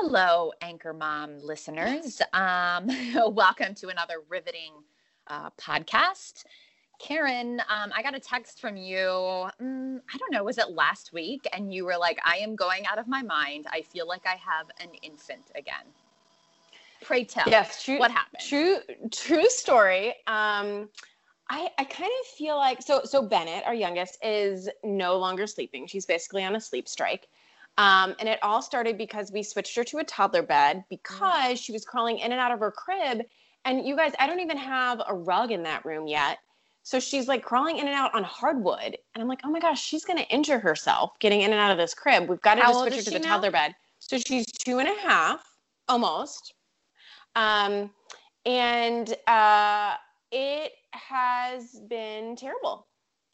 Hello, Anchor Mom listeners. Um, welcome to another riveting uh, podcast. Karen, um, I got a text from you. mm, I don't know, was it last week? And you were like, I am going out of my mind. I feel like I have an infant again. Pray tell. Yes, true. What happened? True, true story. Um, I I kind of feel like so so Bennett, our youngest, is no longer sleeping. She's basically on a sleep strike. Um, and it all started because we switched her to a toddler bed because she was crawling in and out of her crib. And you guys, I don't even have a rug in that room yet. So she's like crawling in and out on hardwood. And I'm like, oh my gosh, she's going to injure herself getting in and out of this crib. We've got to just switch her to the now? toddler bed. So she's two and a half, almost. Um, and uh, it has been terrible.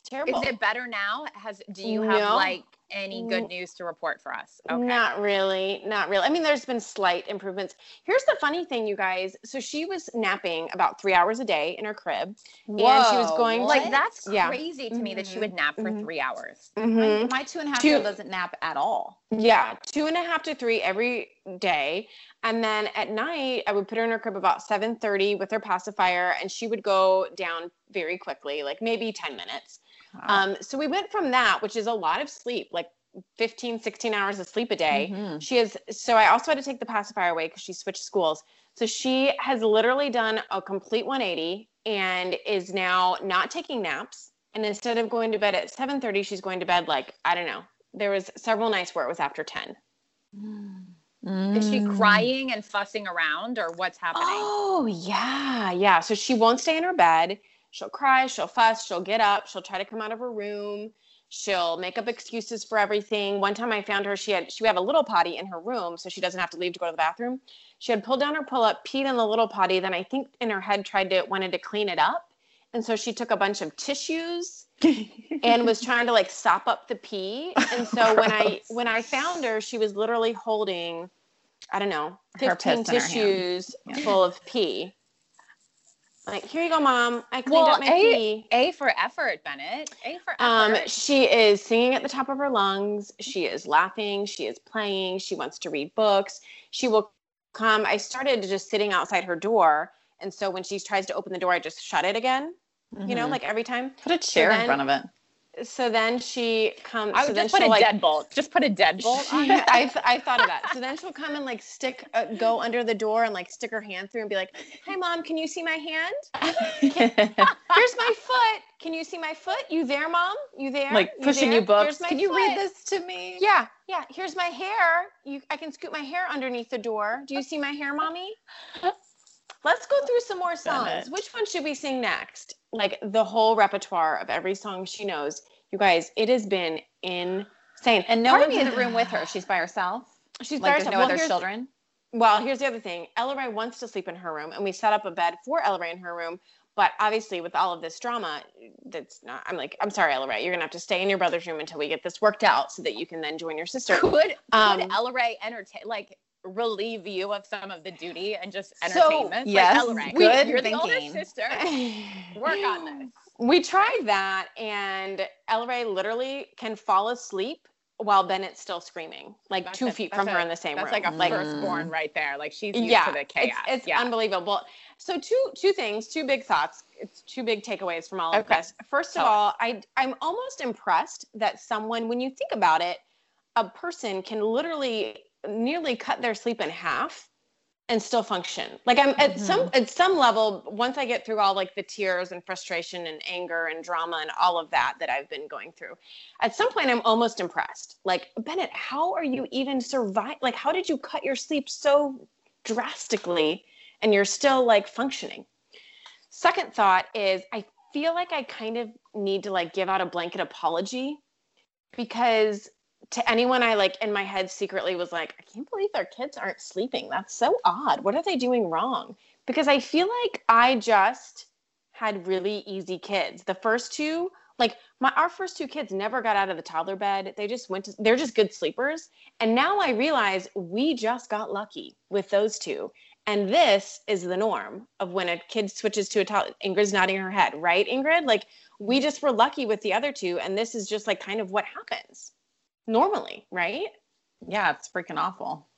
Terrible. Is it better now? Has do you have No. like any good news to report for us? Okay. Not really, not really. I mean, there's been slight improvements. Here's the funny thing, you guys. So she was napping about three hours a day in her crib, and she was Whoa, going like that's Yeah. crazy to me that she would nap for Mhm. three hours. Mhm. My two and a half Two- year old doesn't nap at all. Yeah, two and a half to three every day, and then at night I would put her in her crib about seven thirty with her pacifier, and she would go down very quickly, like maybe ten minutes. Um, so we went from that, which is a lot of sleep, like 15, 16 hours of sleep a day. Mhm. She is, so I also had to take the pacifier away because she switched schools. So she has literally done a complete 180 and is now not taking naps. And instead of going to bed at 7:30, she's going to bed like, I don't know. There was several nights where it was after 10. Is she Mm. crying and fussing around or what's happening? Oh, yeah. Yeah. So she won't stay in her bed. She'll cry, she'll fuss, she'll get up, she'll try to come out of her room. She'll make up excuses for everything. One time I found her, she had she would have a little potty in her room, so she doesn't have to leave to go to the bathroom. She had pulled down her pull up, peed in the little potty, then I think in her head tried to wanted to clean it up. And so she took a bunch of tissues and was trying to like sop up the pee. And so when I when I found her, she was literally holding, I don't know, 15 in her hand. tissues Yeah. full of pee. Like, here you go, mom. I cleaned Well, up my A, pee. A for effort, Bennett. A for effort. Um, she is singing at the top of her lungs. She is laughing. She is playing. She wants to read books. She will come. I started just sitting outside her door. And so when she tries to open the door, I just shut it again, you know, Mhm. like every time. put a chair then- in front of it. So then she comes. I so would then just put a like, deadbolt. Just put a deadbolt She-. I, I thought of that. So then she'll come and like stick, uh, go under the door and like stick her hand through and be like, "Hi, mom, can you see my hand? Here's my foot. Can you see my foot? You there, mom? You there? like pushing you books. Can you read this to me? Yeah, yeah. Here's my hair. You, I can scoot my hair underneath the door. Do you see my hair, mommy? Let's go through some more songs. Which one should we sing next? Like the whole repertoire of every song she knows. You guys, it has been insane. And no Part one's in the room with her. She's by herself. She's like by herself. no Well, other children. Well, here's the other thing. Ella Ray wants to sleep in her room, and we set up a bed for Ella Ray in her room. But obviously, with all of this drama, that's not. I'm like, I'm sorry, Ella Ray. You're gonna have to stay in your brother's room until we get this worked out, so that you can then join your sister. Could, could Um, Ella Ray entertain, like, relieve you of some of the duty and just So, entertainment? yes, like, good you're the older sister. Work on this. We tried that, and Ella Ray literally can fall asleep while Bennett's still screaming, like That's two a- feet that's from her in the same That's room. like a firstborn right there. Like she's used yeah, to the chaos. it's, it's yeah. unbelievable. So two two things, two big thoughts. It's two big takeaways from all of Okay. this. First of Tell all, I I'm almost impressed that someone, when you think about it, a person can literally nearly cut their sleep in half and still function. Like I'm at some Mm-hmm. at some level, once I get through all like the tears and frustration and anger and drama and all of that that I've been going through, at some point I'm almost impressed. Like Bennett, how are you even survive? Like how did you cut your sleep so drastically and you're still like functioning? Second thought is I feel like I kind of need to like give out a blanket apology because to anyone I like in my head secretly was like, I can't believe their kids aren't sleeping. That's so odd. What are they doing wrong? Because I feel like I just had really easy kids. The first two, like my our first two kids never got out of the toddler bed. They just went to they're just good sleepers. And now I realize we just got lucky with those two. And this is the norm of when a kid switches to a toddler. Ingrid's nodding her head, right, Ingrid? Like we just were lucky with the other two, and this is just like kind of what happens normally, right? Yeah, it's freaking awful.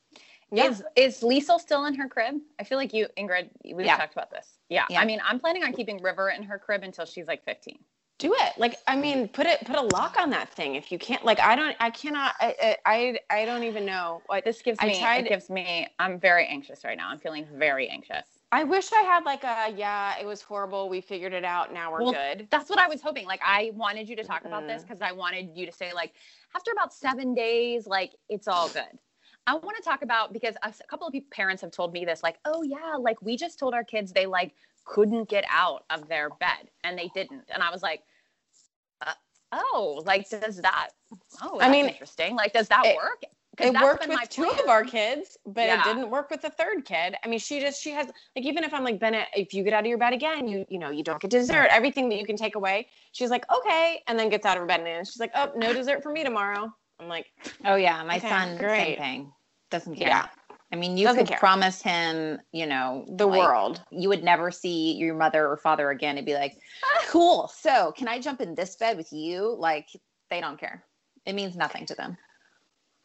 Yeah. Is is Liesel still in her crib? I feel like you, Ingrid, we've Yeah. talked about this. Yeah. Yeah. I mean, I'm planning on keeping River in her crib until she's like 15. Do it. Like I mean, put it put a lock on that thing if you can't. Like I don't. I cannot. I I, I don't even know. What This gives I me. tried- It gives me. I'm very anxious right now. I'm feeling very anxious. I wish I had like a yeah. It was horrible. We figured it out. Now we're Well, good. That's what I was hoping. Like, I wanted you to talk about this because I wanted you to say, like, after about seven days, like, it's all good. I want to talk about because a couple of people, parents have told me this, like, oh, yeah, like, we just told our kids they, like, couldn't get out of their bed and they didn't. And I was like, uh, oh, like, does that, oh, I mean, interesting. Like, does that it- work? It worked with two of our kids, but Yeah. it didn't work with the third kid. I mean, she just she has like even if I'm like Bennett, if you get out of your bed again, you you know you don't get dessert. Everything that you can take away. She's like okay, and then gets out of her bed and she's like, oh, no dessert for me tomorrow. I'm like, Oh yeah, my Okay, son great. same thing. Doesn't care. Yeah. I mean, you Doesn't could care. promise him, you know, the like, world. You would never see your mother or father again and be like, cool. So can I jump in this bed with you? Like they don't care. It means nothing to them.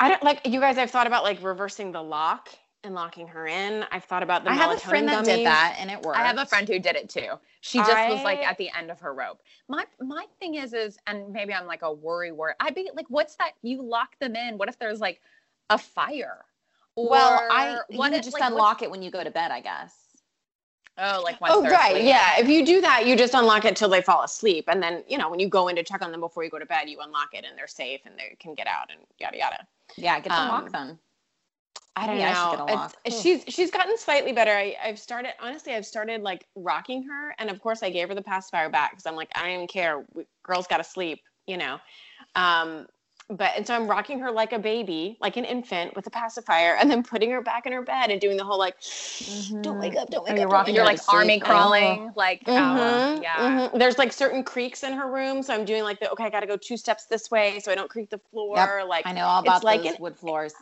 I don't like you guys. I've thought about like reversing the lock and locking her in. I've thought about the I have a friend that did that and it worked. I have a friend who did it too. She just was like at the end of her rope. My my thing is is and maybe I'm like a worry word. I'd be like, what's that? You lock them in. What if there's like a fire? Well, I what would if- just like, what's- unlock it when you go to bed, I guess. Oh, like oh, once Oh right, asleep. yeah. If you do that, you just unlock it till they fall asleep, and then you know when you go in to check on them before you go to bed, you unlock it and they're safe and they can get out and yada yada. Yeah, get the Um, lock then. I don't I know. It's- she's she's gotten slightly better. I, I've started honestly. I've started like rocking her, and of course I gave her the pacifier back because I'm like I don't even care. We, girls got to sleep, you know. Um, but and so I'm rocking her like a baby, like an infant with a pacifier, and then putting her back in her bed and doing the whole like, don't wake up, don't wake Oh, you're up. rocking And you're like to sleep. army Oh. crawling, like uh, Mhm, yeah. mhm. There's like certain creaks in her room, so I'm doing like the okay, I got to go two steps this way so I don't creak the floor. Yep, Like I know all it's about like those an- wood floors.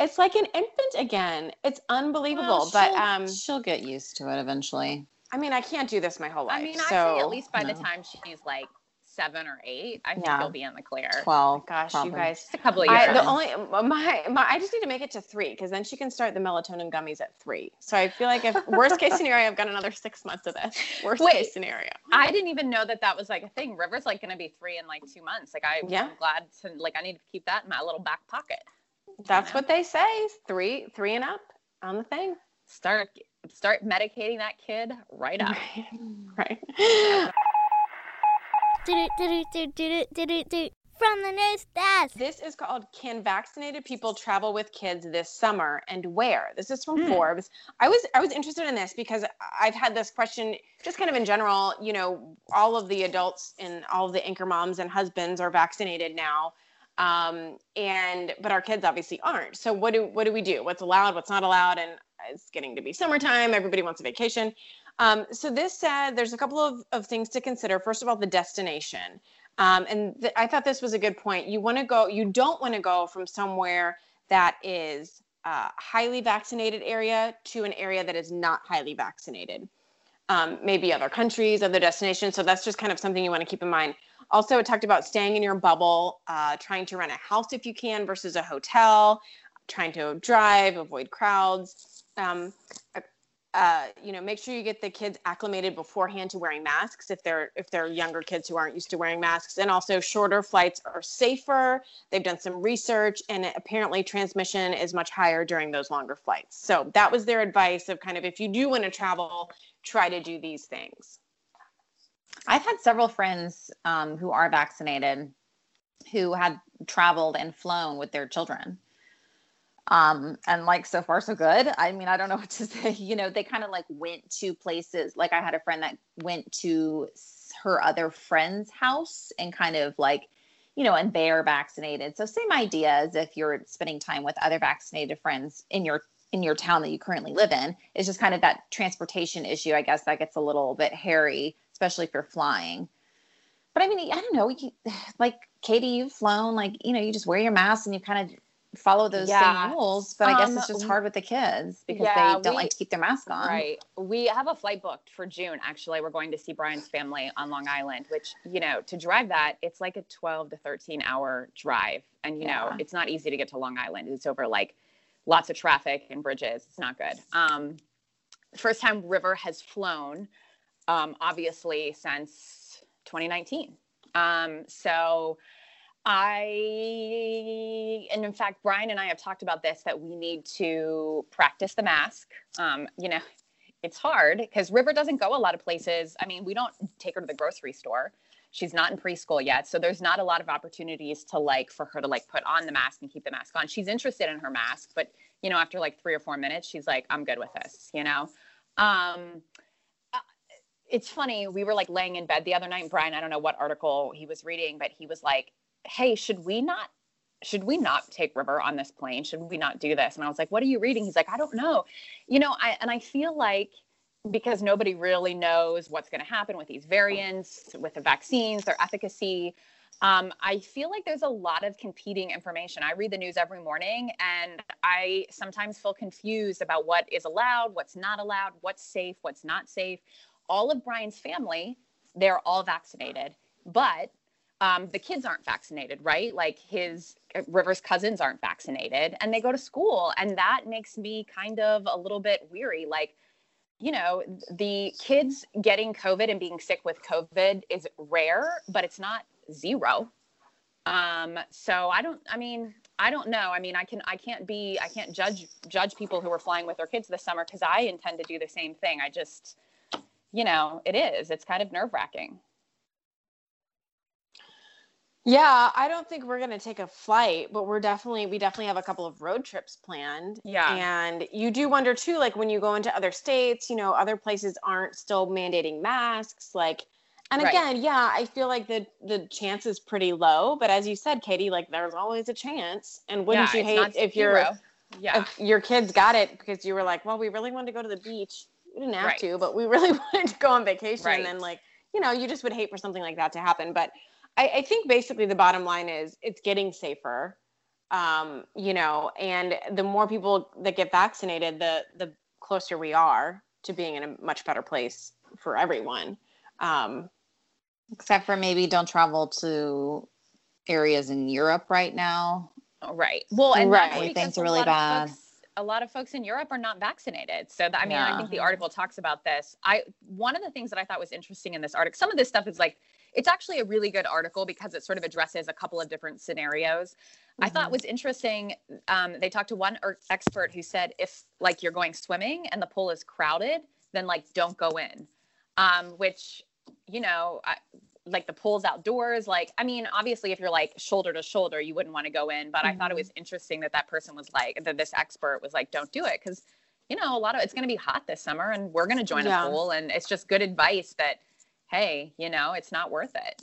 it's like an infant again. It's unbelievable. Well, but um, she'll get used to it eventually. I mean, I can't do this my whole life. I mean, so, I say at least by the time she's like seven or eight, I think Yeah. you'll be in the clear. Twelve. Oh gosh, probably. you guys. Just a couple of I, years. the only my, my I just need to make it to three because then she can start the melatonin gummies at three. So I feel like if worst case scenario, I've got another six months of this. Worst Wait. case scenario. I didn't even know that that was like a thing. River's like going to be three in like two months. Like I, Yeah. I'm glad to like I need to keep that in my little back pocket. That's know? what they say. Three, three and up on the thing. Start start medicating that kid right up. Right. right. From the news desk. This is called Can Vaccinated People Travel with Kids This Summer and Where? This is from Hmm. Forbes. I was I was interested in this because I've had this question just kind of in general, you know, all of the adults and all of the anchor moms and husbands are vaccinated now. Um, and but our kids obviously aren't. So what do what do we do? What's allowed, what's not allowed? And it's getting to be summertime, everybody wants a vacation. Um, so this said there's a couple of, of things to consider. First of all, the destination. Um, and th- I thought this was a good point. You want to go, you don't want to go from somewhere that is a highly vaccinated area to an area that is not highly vaccinated. Um, maybe other countries, other destinations. So that's just kind of something you want to keep in mind. Also, it talked about staying in your bubble, uh, trying to rent a house if you can versus a hotel, trying to drive, avoid crowds. Um, uh, you know, make sure you get the kids acclimated beforehand to wearing masks if they're if they're younger kids who aren't used to wearing masks. And also, shorter flights are safer. They've done some research, and apparently, transmission is much higher during those longer flights. So that was their advice of kind of if you do want to travel, try to do these things. I've had several friends um, who are vaccinated who had traveled and flown with their children um and like so far so good. I mean i don't know what to say you know they kind of like went to places like i had a friend that went to her other friend's house and kind of like you know and they're vaccinated. So same idea as if you're spending time with other vaccinated friends in your in your town that you currently live in. It's just kind of that transportation issue i guess that gets a little bit hairy especially if you're flying. But i mean i don't know you, like katie you've flown like you know you just wear your mask and you kind of follow those Yeah. same rules, but I guess Um, it's just hard with the kids because yeah, they don't we- like to keep their mask on. Right. We have a flight booked for June. Actually, we're going to see Brian's family on Long Island, which, you know, to drive that, it's like a 12 to 13 hour drive. And, you know, it's not easy to get to Long Island. It's over like lots of traffic and bridges. It's not good. Um, first time River has flown, um, obviously, since 2019. Um, so, I, and in fact, Brian and I have talked about this that we need to practice the mask. Um, you know, it's hard because River doesn't go a lot of places. I mean, we don't take her to the grocery store. She's not in preschool yet. So there's not a lot of opportunities to like for her to like put on the mask and keep the mask on. She's interested in her mask, but you know, after like three or four minutes, she's like, I'm good with this, you know? Um, uh, it's funny. We were like laying in bed the other night, Brian, I don't know what article he was reading, but he was like, Hey, should we not should we not take River on this plane? Should we not do this? And I was like, what are you reading? He's like, I don't know. You know, I and I feel like because nobody really knows what's going to happen with these variants, with the vaccines, their efficacy. Um, I feel like there's a lot of competing information. I read the news every morning and I sometimes feel confused about what is allowed, what's not allowed, what's safe, what's not safe. All of Brian's family, they're all vaccinated, but um, the kids aren't vaccinated, right? Like his uh, River's cousins aren't vaccinated and they go to school. And that makes me kind of a little bit weary. Like, you know, the kids getting COVID and being sick with COVID is rare, but it's not zero. Um, so I don't, I mean, I don't know. I mean, I can, I can't be, I can't judge, judge people who are flying with their kids this summer because I intend to do the same thing. I just, you know, it is, it's kind of nerve wracking. Yeah, I don't think we're gonna take a flight, but we're definitely we definitely have a couple of road trips planned. Yeah. And you do wonder too, like when you go into other states, you know, other places aren't still mandating masks, like and Right. again, yeah, I feel like the the chance is pretty low, but as you said, Katie, like there's always a chance. And wouldn't Yeah, you hate if your yeah. if your kids got it because you were like, well, we really wanted to go to the beach. We didn't have Right. to, but we really wanted to go on vacation. Right. And then, like, you know, you just would hate for something like that to happen. But I, I think basically the bottom line is it's getting safer. Um, you know, and the more people that get vaccinated, the the closer we are to being in a much better place for everyone. Um, Except for maybe don't travel to areas in Europe right now. Right. Well, and Right. that's Where because things are really bad. Folks, a lot of folks in Europe are not vaccinated. So that, I mean, I think the article talks about this. I one of the things that I thought was interesting in this article. Some of this stuff is like it's actually a really good article because it sort of addresses a couple of different scenarios. I thought was interesting. Um, they talked to one er- expert who said if like you're going swimming and the pool is crowded, then like don't go in. Um, which you know, I, like the pool's outdoors. Like, I mean, obviously, if you're like shoulder to shoulder, you wouldn't want to go in. But I thought it was mm-hmm. interesting that that person was like, that this expert was like, don't do it because, you know, a lot of it's going to be hot this summer, and we're going to join Yeah. a pool, and it's just good advice that, hey, you know, it's not worth it.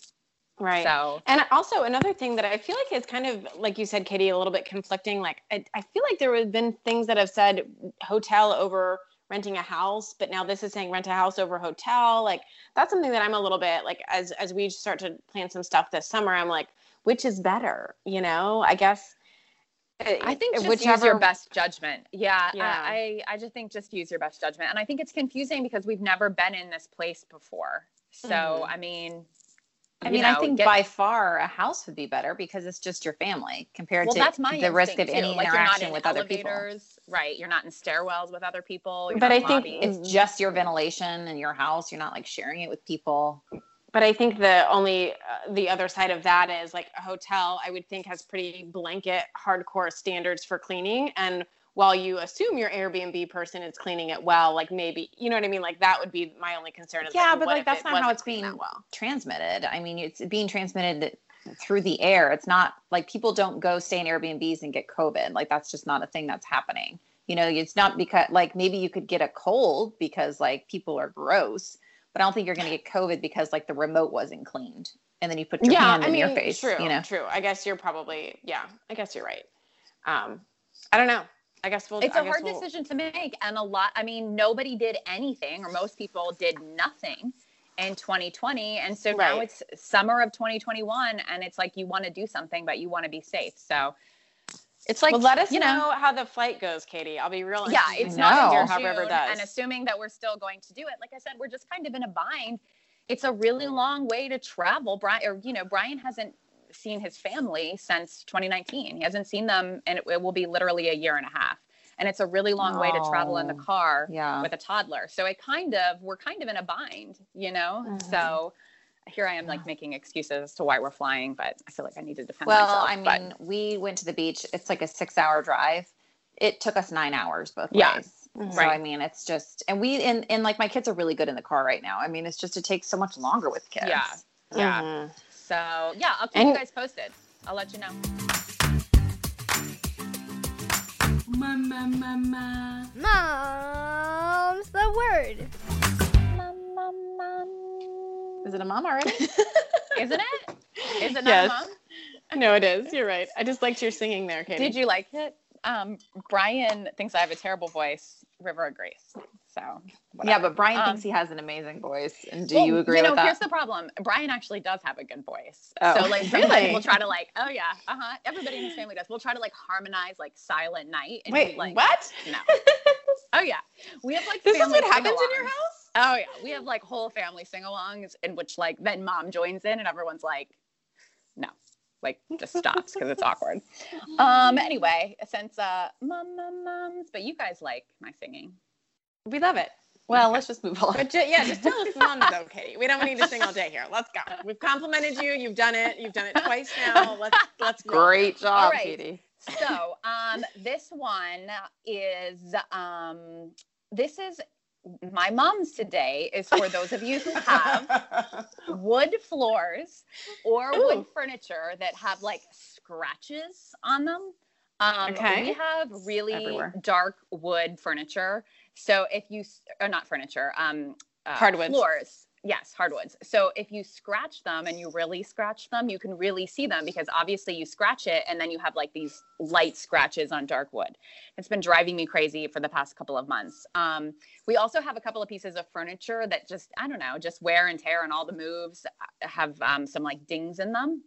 right. So And also another thing that I feel like is kind of like you said, Katie, a little bit conflicting. Like I, I feel like there have been things that have said hotel over renting a house, but now this is saying rent a house over hotel. Like that's something that I'm a little bit like as as we start to plan some stuff this summer, I'm like, which is better? You know, I guess. uh, I think just use your best judgment. Yeah, Yeah. I, I just think just use your best judgment, and I think it's confusing because we've never been in this place before. So Mhm. I mean, I you mean, I think get- by far a house would be better because it's just your family compared well to that's my the risk of instinct, any too. like you're not interaction in with other people. elevators right? You're not in stairwells with other people. you're But I in think lobbies. It's just your ventilation in your house. You're not like sharing it with people. But I think the only uh, the other side of that is like a hotel. I would think has pretty blanket, hardcore standards for cleaning. And while you assume your Airbnb person is cleaning it well, like maybe you know what I mean. Like that would be my only concern. Is Yeah, like, but like that's not how it's being that well. transmitted. I mean, it's being transmitted through the air. It's not like people don't go stay in Airbnbs and get COVID. Like that's just not a thing that's happening. You know, it's not because like maybe you could get a cold because like people are gross, but I don't think you're going to get COVID because like the remote wasn't cleaned and then you put your yeah, hand I in mean, your face. true, You know, true. I guess you're probably yeah. I guess you're right. Um, I don't know. I guess we'll. it's I a hard we'll- decision to make and a lot i mean nobody did anything or most people did nothing in 2020 and so now it's summer of 2021 and it's like you want to do something but you want to be safe so it's like well, let us you know, know, how the flight goes, Katie. I'll be real. yeah it's not hear how River does. and assuming that we're still going to do it like i said we're just kind of in a bind it's a really long way to travel brian or you know brian hasn't seen his family since 2019 he hasn't seen them and it, it will be literally a year and a half and it's a really long way to travel in the Oh, car yeah. with a toddler so it kind of we're kind of in a bind you know Mm-hmm. so here i am like making excuses as to why we're flying but i feel like i need to defend Well, myself Well, I but- mean, we went to the beach. It's like a six hour drive. It took us nine hours both Yeah. ways. Mhm. So Right. I mean, it's just, and we, and, and like my kids are really good in the car right now. I mean, it's just, it takes so much longer with kids. Yeah. yeah Mhm. So yeah i'll keep you guys posted i'll let you know Mom's the word. Is it a mom already? isn't it is it not Yes. mom No, it is. You're right. I just liked your singing there, Katie. Did you like it? Um, Brian thinks I have a terrible voice. River agrees. So yeah, but Brian Um, thinks he has an amazing voice. And do well, you agree you know, with that? here's the problem. Brian actually does have a good voice. Oh. So like some Really? people try to like, oh yeah, uh huh. Everybody in his family does. We'll try to like harmonize like Silent Night. And Wait, like, what? No. oh yeah, we have like This is what happens in your house? Oh yeah, we have like whole family sing-alongs in which like then mom joins in and everyone's like, no, like just stops because it's awkward. Um. Anyway, since uh, mom, mom, moms, but you guys like my singing. We love it. Well, let's just move on. But ju- yeah, just tell us the moms though, Katie. We don't need to sing all day here. Let's go. We've complimented you. You've done it. You've done it twice now. Let's let's roll. Great job, All right. Katie. so um this one is um this is my mom's today is for those of you who have wood floors or Ooh. wood furniture that have like scratches on them um Okay. we have really Everywhere. dark wood furniture so if you or not furniture um uh, Hardwoods. floors. Yes hardwoods. So if you scratch them and you really scratch them you can really see them because obviously you scratch it and then you have like these light scratches on dark wood. It's been driving me crazy for the past couple of months. Um, we also have a couple of pieces of furniture that just i don't know just wear and tear and all the moves uh, have um, some like dings in them.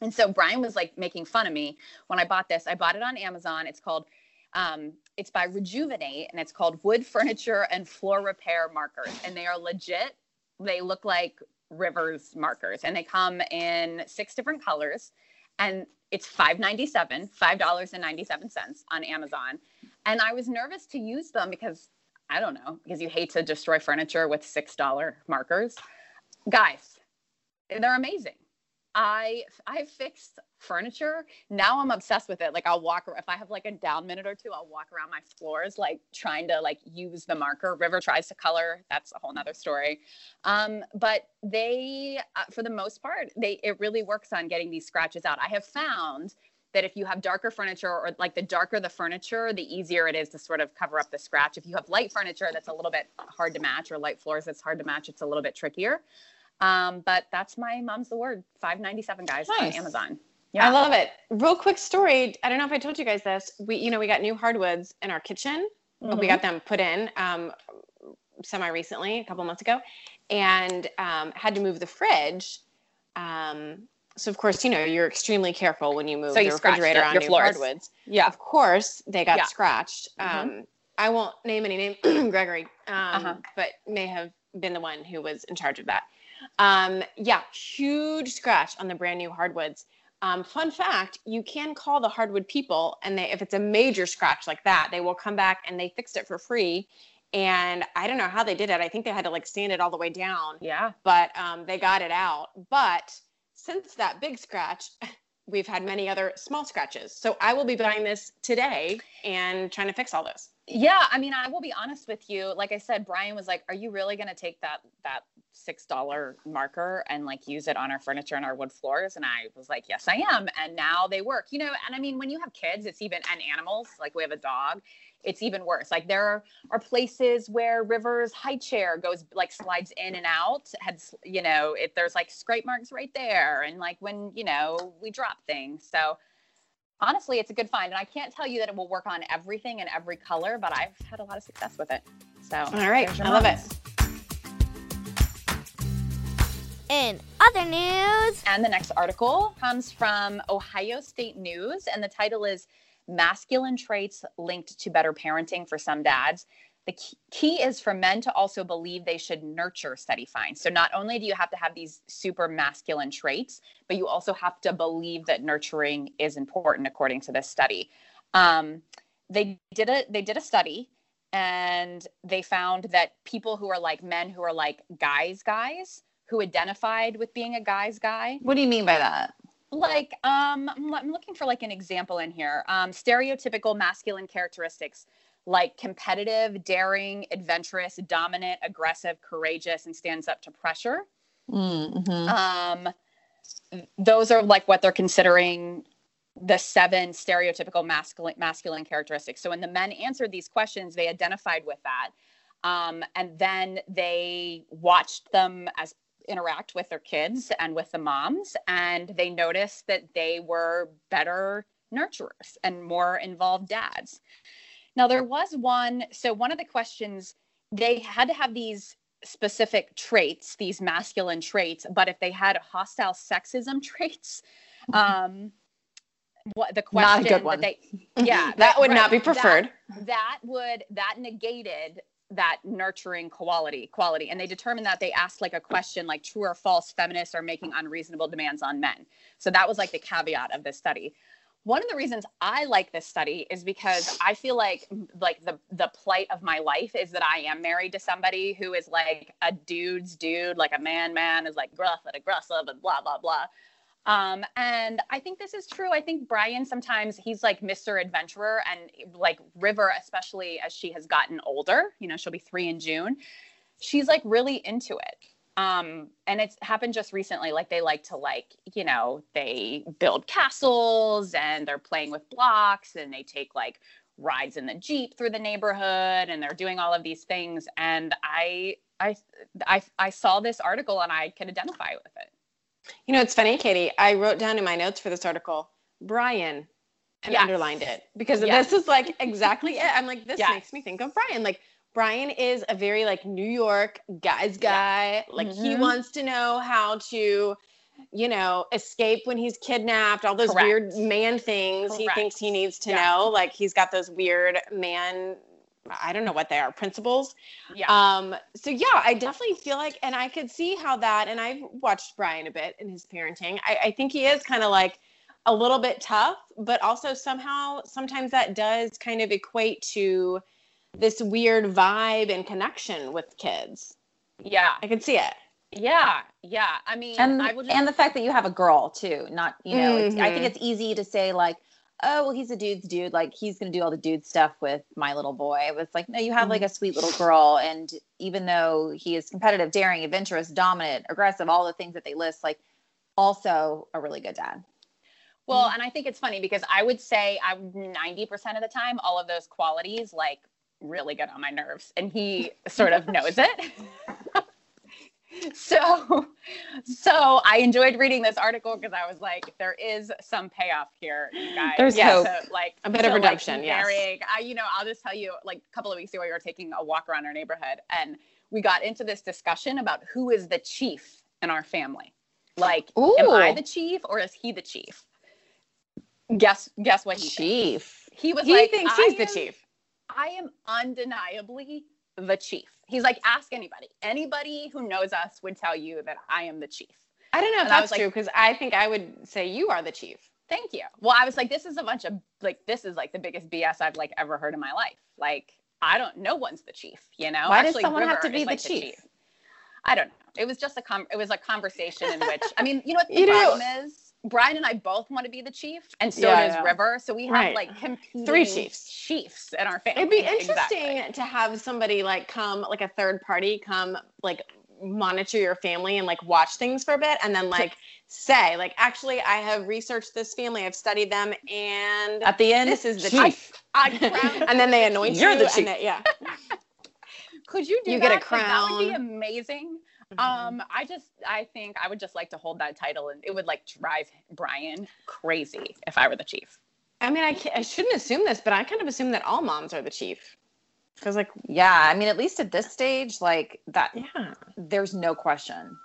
And so brian was like making fun of me when i bought this. I bought it on amazon. It's called um, it's by rejuvenate and it's called wood furniture and floor repair markers. And they are legit. They look like rivers markers. And they come in six different colors. And it's 597 $5.97 on amazon. And i was nervous to use them because i don't know because you hate to destroy furniture with six dollar markers. Guys they're amazing i i fixed furniture. Now i'm obsessed with it. Like i'll walk if i have like a down minute or two i'll walk around my floors like trying to like use the marker. River tries to color. That's a whole nother story. Um, but they uh, for the most part they it really works on getting these scratches out. I have found that if you have darker furniture or like the darker the furniture the easier it is to sort of cover up the scratch. If you have light furniture that's a little bit hard to match or light floors that's hard to match it's a little bit trickier um, but that's my mom's the word 597 guys Nice. on amazon Yeah. I love it. Real quick story. I don't know if I told you guys this. We, you know, we got new hardwoods in our kitchen. Mm-hmm. We got them put in um, semi recently, a couple months ago, and um, had to move the fridge. Um, so of course, you know, you're extremely careful when you move So the you refrigerator on your new floors. hardwoods. yeah Of course, they got Yeah. scratched. Mhm. Um, I won't name any name, Gregory, um, Uh-huh. but may have been the one who was in charge of that. Um, yeah, huge scratch on the brand new hardwoods. Um, fun fact: you can call the hardwood people, and they, if it's a major scratch like that, they will come back and they fixed it for free. And I don't know how they did it. I think they had to like sand it all the way down. Yeah. But um, they got it out. But since that big scratch, we've had many other small scratches. So I will be buying this today and trying to fix all this. Yeah, I mean, I will be honest with you. Like I said, Brian was like, "Are you really going to take that that six dollar marker and like use it on our furniture and our wood floors?" And I was like, "Yes, I am." And now they work. You know, and I mean, when you have kids, it's even and animals. Like we have a dog, it's even worse. Like there are, are places where River's high chair goes like slides in and out. Had you know, it there's like scrape marks right there, and like when you know we drop things. So honestly, it's a good find. And I can't tell you that it will work on everything and every color, but I've had a lot of success with it. So, all right, I love it. In other news, and the next article comes from Ohio State News, and the title is Masculine Traits Linked to Better Parenting for Some Dads. The key is for men to also believe they should nurture study finds. So not only do you have to have these super masculine traits, but you also have to believe that nurturing is important, according to this study. Um, they did a they did a study, and they found that people who are like men who are like guys guys who identified with being a guy's guy. What do you mean by that? Like, um, I'm looking for like an example in here. Um, stereotypical masculine characteristics like competitive, daring, adventurous, dominant, aggressive, courageous, and stands up to pressure. Mm-hmm. Um, those are like what they're considering the seven stereotypical masculine masculine characteristics. So when the men answered these questions, they identified with that, um, and then they watched them as interact with their kids and with the moms, and they noticed that they were better nurturers and more involved dads. Now, there was one. So, one of the questions, they had to have these specific traits, these masculine traits, but if they had hostile sexism traits, um, what the question not a good one. that they, yeah, that, that would right, not be preferred. That, that would, that negated that nurturing quality quality. And they determined that they asked like a question like true or false feminists are making unreasonable demands on men. So that was like the caveat of this study. One of the reasons I like this study is because I feel like like the the plight of my life is that I am married to somebody who is like a dude's dude, like a man man is like gruff and aggressive and blah blah blah. Um, and I think this is true. I think Brian sometimes he's like Mr. Adventurer and like River, especially as she has gotten older, you know, she'll be three in June. She's like really into it um and it's happened just recently like they like to like you know they build castles and they're playing with blocks and they take like rides in the jeep through the neighborhood and they're doing all of these things and i i i, I saw this article and i can identify with it you know it's funny katie i wrote down in my notes for this article brian and yes. underlined it because yes. this is like exactly it i'm like this yes. makes me think of brian like Brian is a very like New York guy's guy. Yeah. Like mm-hmm. he wants to know how to, you know, escape when he's kidnapped, all those Correct. weird man things Correct. he thinks he needs to yeah. know. Like he's got those weird man I don't know what they are, principles. Yeah. Um, so yeah, I definitely feel like and I could see how that and I've watched Brian a bit in his parenting. I, I think he is kind of like a little bit tough, but also somehow sometimes that does kind of equate to this weird vibe and connection with kids. Yeah. I can see it. Yeah, yeah. I mean, and I just... and the fact that you have a girl too, not you know. Mm-hmm. I think mm-hmm. it's easy to say like, oh, well, he's a dude's dude. Like he's gonna do all the dude stuff with my little boy. it was like no, you have mm-hmm. like a sweet little girl, and even though he is competitive, daring, adventurous, dominant, aggressive, all the things that they list, like also a really good dad. Well, and I think it's funny because I would say I'm 90% of the time, all of those qualities like really get on my nerves and he sort of knows it. so so I enjoyed reading this article because I was like, there is some payoff here, you guys. There's hope. To, like a bit of redemption. Like, yes. I, you know, I'll just tell you, like a couple of weeks ago, we were taking a walk around our neighborhood and we got into this discussion about who is the chief in our family. Like, Ooh. am I the chief or is he the chief? Guess guess what he chief. Thinks. He was he like, thinks he's the chief. I am undeniably the chief. He's like, ask anybody. Anybody who knows us would tell you that I am the chief. I don't know if And that's true because I think I would say you are the chief. Thank you. Well, I was like, this is a bunch of like, this is like the biggest BS I've like ever heard in my life. Like, I don't. No one's the chief. You know. Why does Actually, someone have to be the like, chief? I don't know. It was just a com. It was a conversation in which I mean, you know what the You problem is? Brian and I both want to be the chief, and so Yeah, does yeah. River. So we have Right. like competing Three chiefs. chiefs in our family. It'd be interesting Exactly. to have somebody like come, like a third party, come like monitor your family and like watch things for a bit, and then like say, like, actually, I have researched this family, I've studied them, and At the end, this is the chief. I crown and then they anoint You're you. the and chief. they- yeah. Could you do You that? get a Like, that would be amazing. Mm-hmm. Um, I just, I think I would just like to hold that title, and it would like drive Brian crazy if I were the chief. I mean, I, I shouldn't assume this, but I kind of assume that all moms are the chief. Because, like, Yeah, I mean, at least at this stage, like that, yeah, there's no question.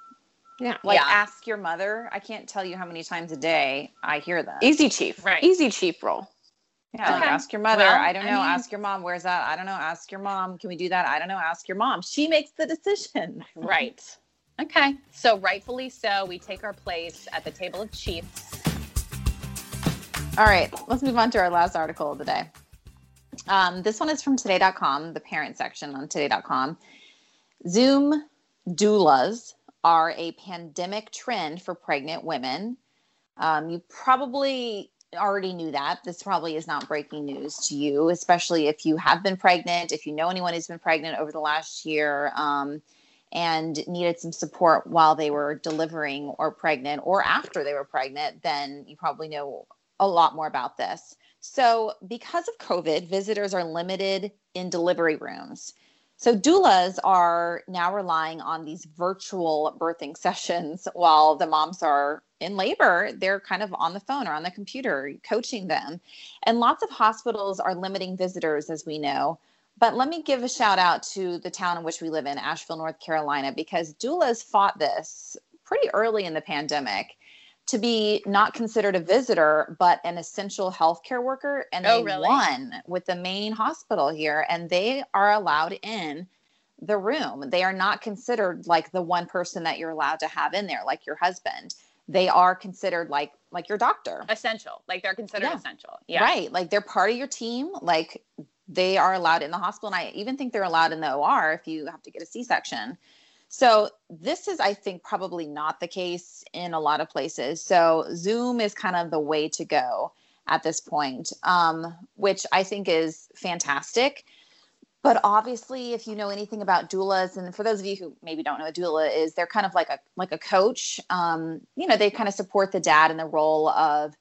yeah. Like, Yeah. ask your mother. I can't tell you how many times a day I hear that. Easy chief. Right. Easy chief role. Yeah, like ask your mother. Well, I don't I know. mean- ask your mom. Where's that? I don't know. Ask your mom. Can we do that? I don't know. Ask your mom. She makes the decision. Right. Okay. So rightfully so, we take our place at the table of chiefs. All right, let's move on to our last article of the day. Um, this one is from today.com, the parent section on today.com. Zoom doulas are a pandemic trend for pregnant women. Um, you probably already knew that. This probably is not breaking news to you, especially if you have been pregnant, if you know anyone who's been pregnant over the last year. Um, and needed some support while they were delivering or pregnant or after they were pregnant, then you probably know a lot more about this. So, because of COVID, visitors are limited in delivery rooms. So, doulas are now relying on these virtual birthing sessions while the moms are in labor. They're kind of on the phone or on the computer coaching them. And lots of hospitals are limiting visitors, as we know. But let me give a shout out to the town in which we live in, Asheville, North Carolina, because doulas fought this pretty early in the pandemic to be not considered a visitor, but an essential healthcare worker. And Oh, they really? won with the main hospital here, and they are allowed in the room. They are not considered like the one person that you're allowed to have in there, like your husband. They are considered like like your doctor. Essential. Like they're considered Yeah. essential. Yeah. Right. Like they're part of your team. Like they are allowed in the hospital. And I even think they're allowed in the OR if you have to get a C section. So this is, I think, probably not the case in a lot of places. So Zoom is kind of the way to go at this point, um, which I think is fantastic. But obviously, if you know anything about doulas, and for those of you who maybe don't know what doula is, they're kind of like a like a coach. Um, you know, they kind of support the dad in the role of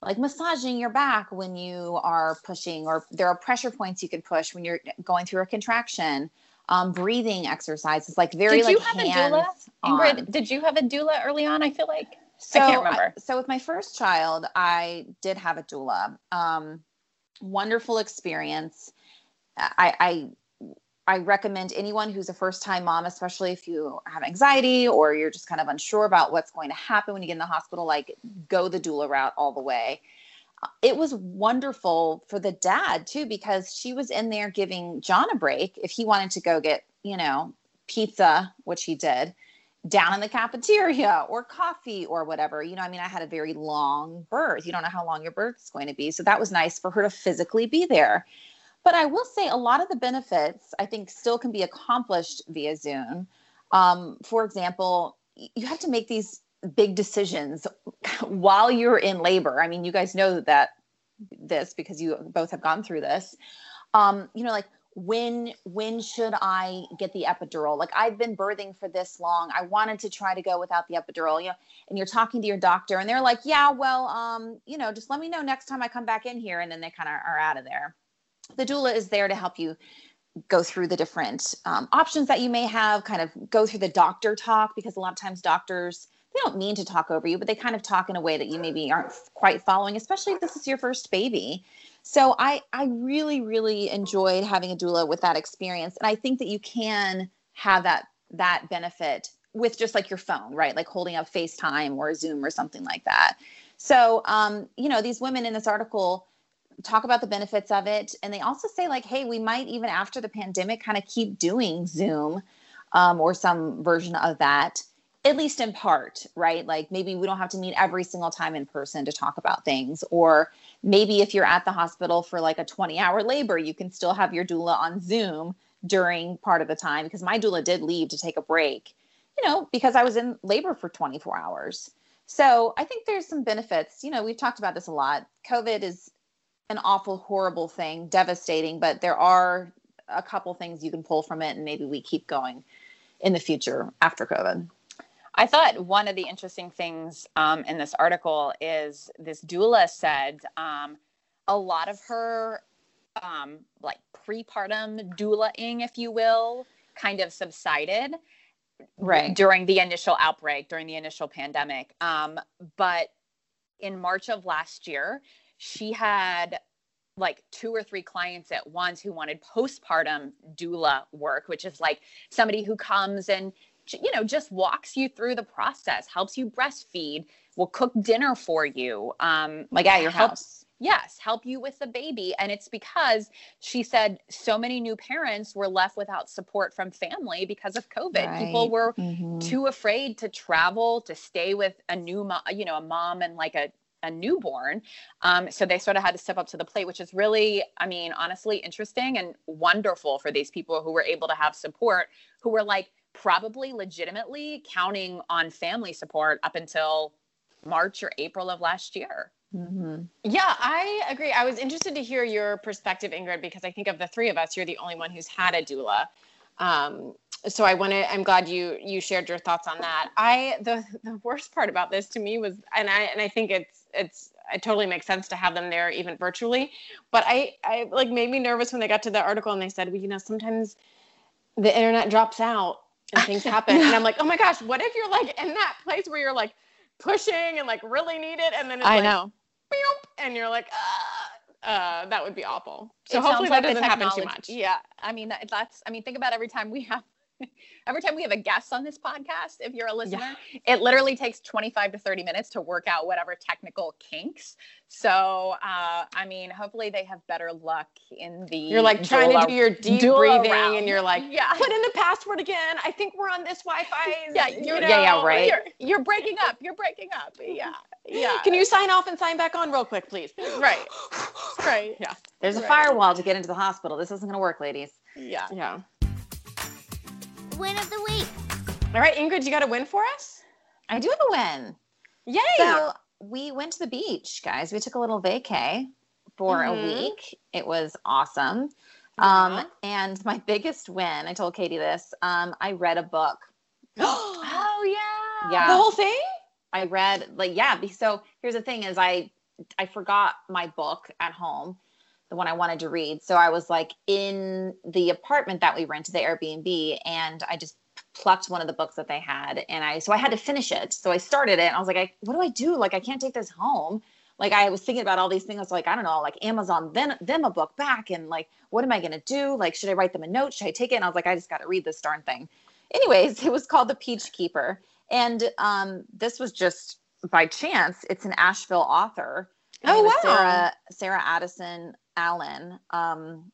like massaging your back when you are pushing, or there are pressure points you can push when you're going through a contraction. Um, breathing exercises, like very Did like you have a doula. Ingrid, did you have a doula early on? I feel like So, I can't remember. so with my first child, I did have a doula. Um, wonderful experience. I, I I recommend anyone who's a first time mom, especially if you have anxiety or you're just kind of unsure about what's going to happen when you get in the hospital, like go the doula route all the way. It was wonderful for the dad too, because she was in there giving John a break if he wanted to go get, you know, pizza, which he did, down in the cafeteria or coffee or whatever. You know, I mean, I had a very long birth. You don't know how long your birth is going to be. So that was nice for her to physically be there. But I will say a lot of the benefits I think still can be accomplished via Zoom. Um, for example, you have to make these big decisions while you're in labor. I mean, you guys know that this because you both have gone through this. Um, you know, like when when should I get the epidural? Like I've been birthing for this long. I wanted to try to go without the epidural. You know, and you're talking to your doctor, and they're like, "Yeah, well, um, you know, just let me know next time I come back in here," and then they kind of are out of there the doula is there to help you go through the different um, options that you may have kind of go through the doctor talk because a lot of times doctors they don't mean to talk over you but they kind of talk in a way that you maybe aren't quite following especially if this is your first baby. So i i really really enjoyed having a doula with that experience and i think that you can have that that benefit with just like your phone right? Like holding up facetime or zoom or something like that. So um, you know these women in this article talk about the benefits of it and they also say like hey we might even after the pandemic kind of keep doing zoom um, or some version of that at least in part, right? Like maybe we don't have to meet every single time in person to talk about things. Or maybe if you're at the hospital for like a 20 hour labor, you can still have your doula on Zoom during part of the time because my doula did leave to take a break, you know, because I was in labor for 24 hours. So I think there's some benefits. You know, we've talked about this a lot. COVID is an awful, horrible thing, devastating, but there are a couple things you can pull from it, and maybe we keep going in the future after COVID. I thought one of the interesting things um, in this article is this doula said um, a lot of her um, like prepartum doulaing, if you will, kind of subsided right during the initial outbreak, during the initial pandemic. Um, but in March of last year, she had like two or three clients at once who wanted postpartum doula work, which is like somebody who comes and you know just walks you through the process, helps you breastfeed, will cook dinner for you, um, like at your house. Yes, help you with the baby. And it's because she said so many new parents were left without support from family because of COVID. People Right. were Mhm. too afraid to travel, to stay with a new mom, you know, a mom and like a, a newborn. Um, so they sort of had to step up to the plate, which is really, I mean, honestly interesting and wonderful for these people who were able to have support, who were like probably legitimately counting on family support up until March or April of last year. Mhm. Yeah, I agree. I was interested to hear your perspective, Ingrid, because I think of the three of us, you're the only one who's had a doula. Um, so I want to. I'm glad you you shared your thoughts on that. I the the worst part about this to me was, and I and I think it's it's it totally makes sense to have them there even virtually, but I I like made me nervous when they got to the article and they said, well, you know, sometimes the internet drops out and things happen, and I'm like, oh my gosh, what if you're like in that place where you're like pushing and like really need it, and then it's like, "Beep," and you're like, uh, uh, that would be awful. So It hopefully that like doesn't happen too much. Yeah, I mean that, that's. I mean, think about every time we have, every time we have a guest on this podcast. If you're a listener, it literally takes 25 to 30 minutes to work out whatever technical kinks. So, uh, I mean, hopefully they have better luck in the. You're like trying to do your deep breathing, realm. and you're like, Yeah. put in the password again. I think we're on this Wi-Fi. Yeah, you you're, know? Yeah, yeah, right. You're, you're breaking up. You're breaking up. Yeah, yeah. Can you sign off and sign back on real quick, please? Right. Right. Yeah. There's a Right. firewall to get into the hospital. This isn't going to work, ladies. Yeah. Yeah. Win of the week. All right, Ingrid, you got a win for us? I do have a win. Yay! So we went to the beach, guys. We took a little vacay for Mhm. a week. It was awesome. Yeah. Um, and my biggest win, I told Katie this, um, I read a book. Oh yeah. Yeah. The whole thing? I read like yeah. So here's the thing: is I I forgot my book at home, the one I wanted to read. So I was like in the apartment that we rented, the Airbnb, and I just plucked one of the books that they had, and I so I had to finish it. So I started it, and I was like, I, what do I do? Like I can't take this home. Like I was thinking about all these things. I was like, I don't know, like Amazon then them a book back, and like what am I gonna do? Like should I write them a note? Should I take it? And I was like, I just got to read this darn thing. Anyways, it was called The Peach Keeper. And um, this was just by chance. It's an Asheville author. Oh, wow. Sarah Sarah Addison Allen. Um,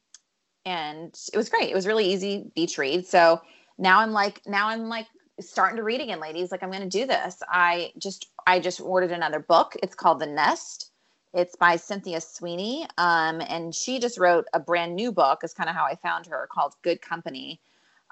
and it was great. It was really easy beach read. So now I'm like now I'm like starting to read again, ladies. Like I'm gonna do this. I just I just ordered another book. It's called The Nest. It's by Cynthia Sweeney. Um, and she just wrote a brand new book, is kind of how I found her, called Good Company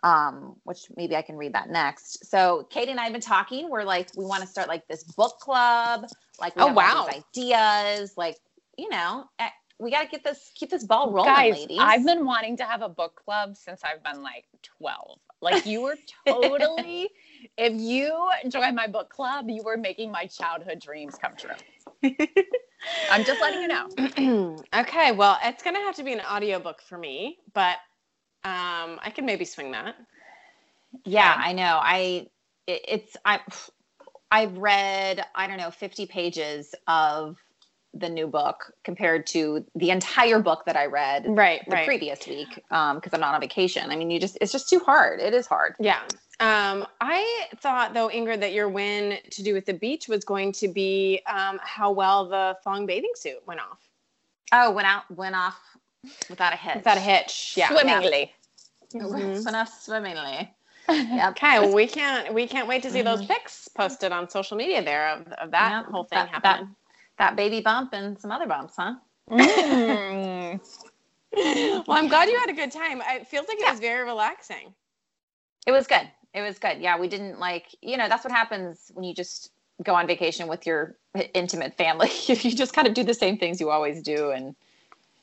um, which maybe I can read that next. So Katie and I have been talking. We're like, we want to start like this book club. Like, we Oh, have all wow. these ideas. Like, you know, eh, we got to get this, keep this ball rolling, Guys, ladies. I've been wanting to have a book club since I've been like 12. Like you were totally if you join my book club, you were making my childhood dreams come true. I'm just letting you know. okay, well, it's gonna have to be an audiobook for me, but um, I can maybe swing that. yeah, I know. I, it, it's, I, I've read, I don't know, 50 pages of the new book compared to the entire book that I read Right, the right. previous week um because i'm not on vacation i mean you just it's just too hard it is hard Yeah. Um, I thought though, Ingrid, that your win to do with the beach was going to be um, how well the thong bathing suit went off oh went out went off without a hitch without a hitch. Yeah. Swimmingly. Mhm. went off swimmingly Yep. Okay, well, we can't we can't wait to see Mm-hmm. those pics posted on social media there of, of that Yep, whole thing that- happening. That baby bump and some other bumps, huh? Mm. well, I'm glad you had a good time. It feels like it Yeah. was very relaxing. It was good. It was good. Yeah, we didn't like, you know, that's what happens when you just go on vacation with your intimate family. If you just kind of do the same things you always do and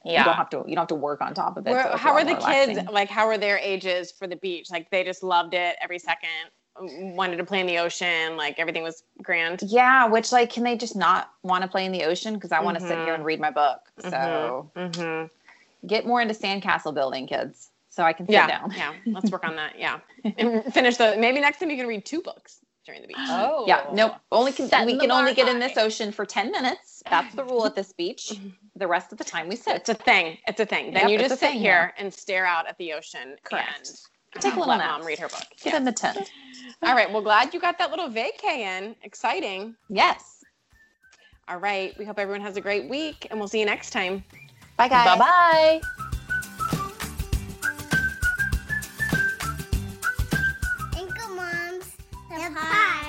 you don't have to you don't have to work on top of it. So how are the kids? relaxing. Like, how are their ages for the beach? Like, they just loved it every second. Wanted to play in the ocean. Like, everything was grand. Yeah, which like can they just not want to play in the ocean because I want to sit here and read my book. So Mm-hmm. get more into sandcastle building, kids, so I can sit Yeah, down. yeah. Let's work on that. Yeah, and finish the. Maybe next time you can read two books during the beach. Oh. Yeah, nope. Only can we can only bar get in this ocean for ten minutes. That's the rule at this beach. The rest of the time we sit. It's a thing. It's a thing. Then Yep, you just sit thing, here and stare out at the ocean Correct. and Take a little let nap. mom read her book. Get Yeah. in the tent. All right. Well, glad you got that little vacay in. Exciting. Yes. All right. We hope everyone has a great week, and we'll see you next time. Bye, guys. Bye bye. Anchor Moms, the podcast.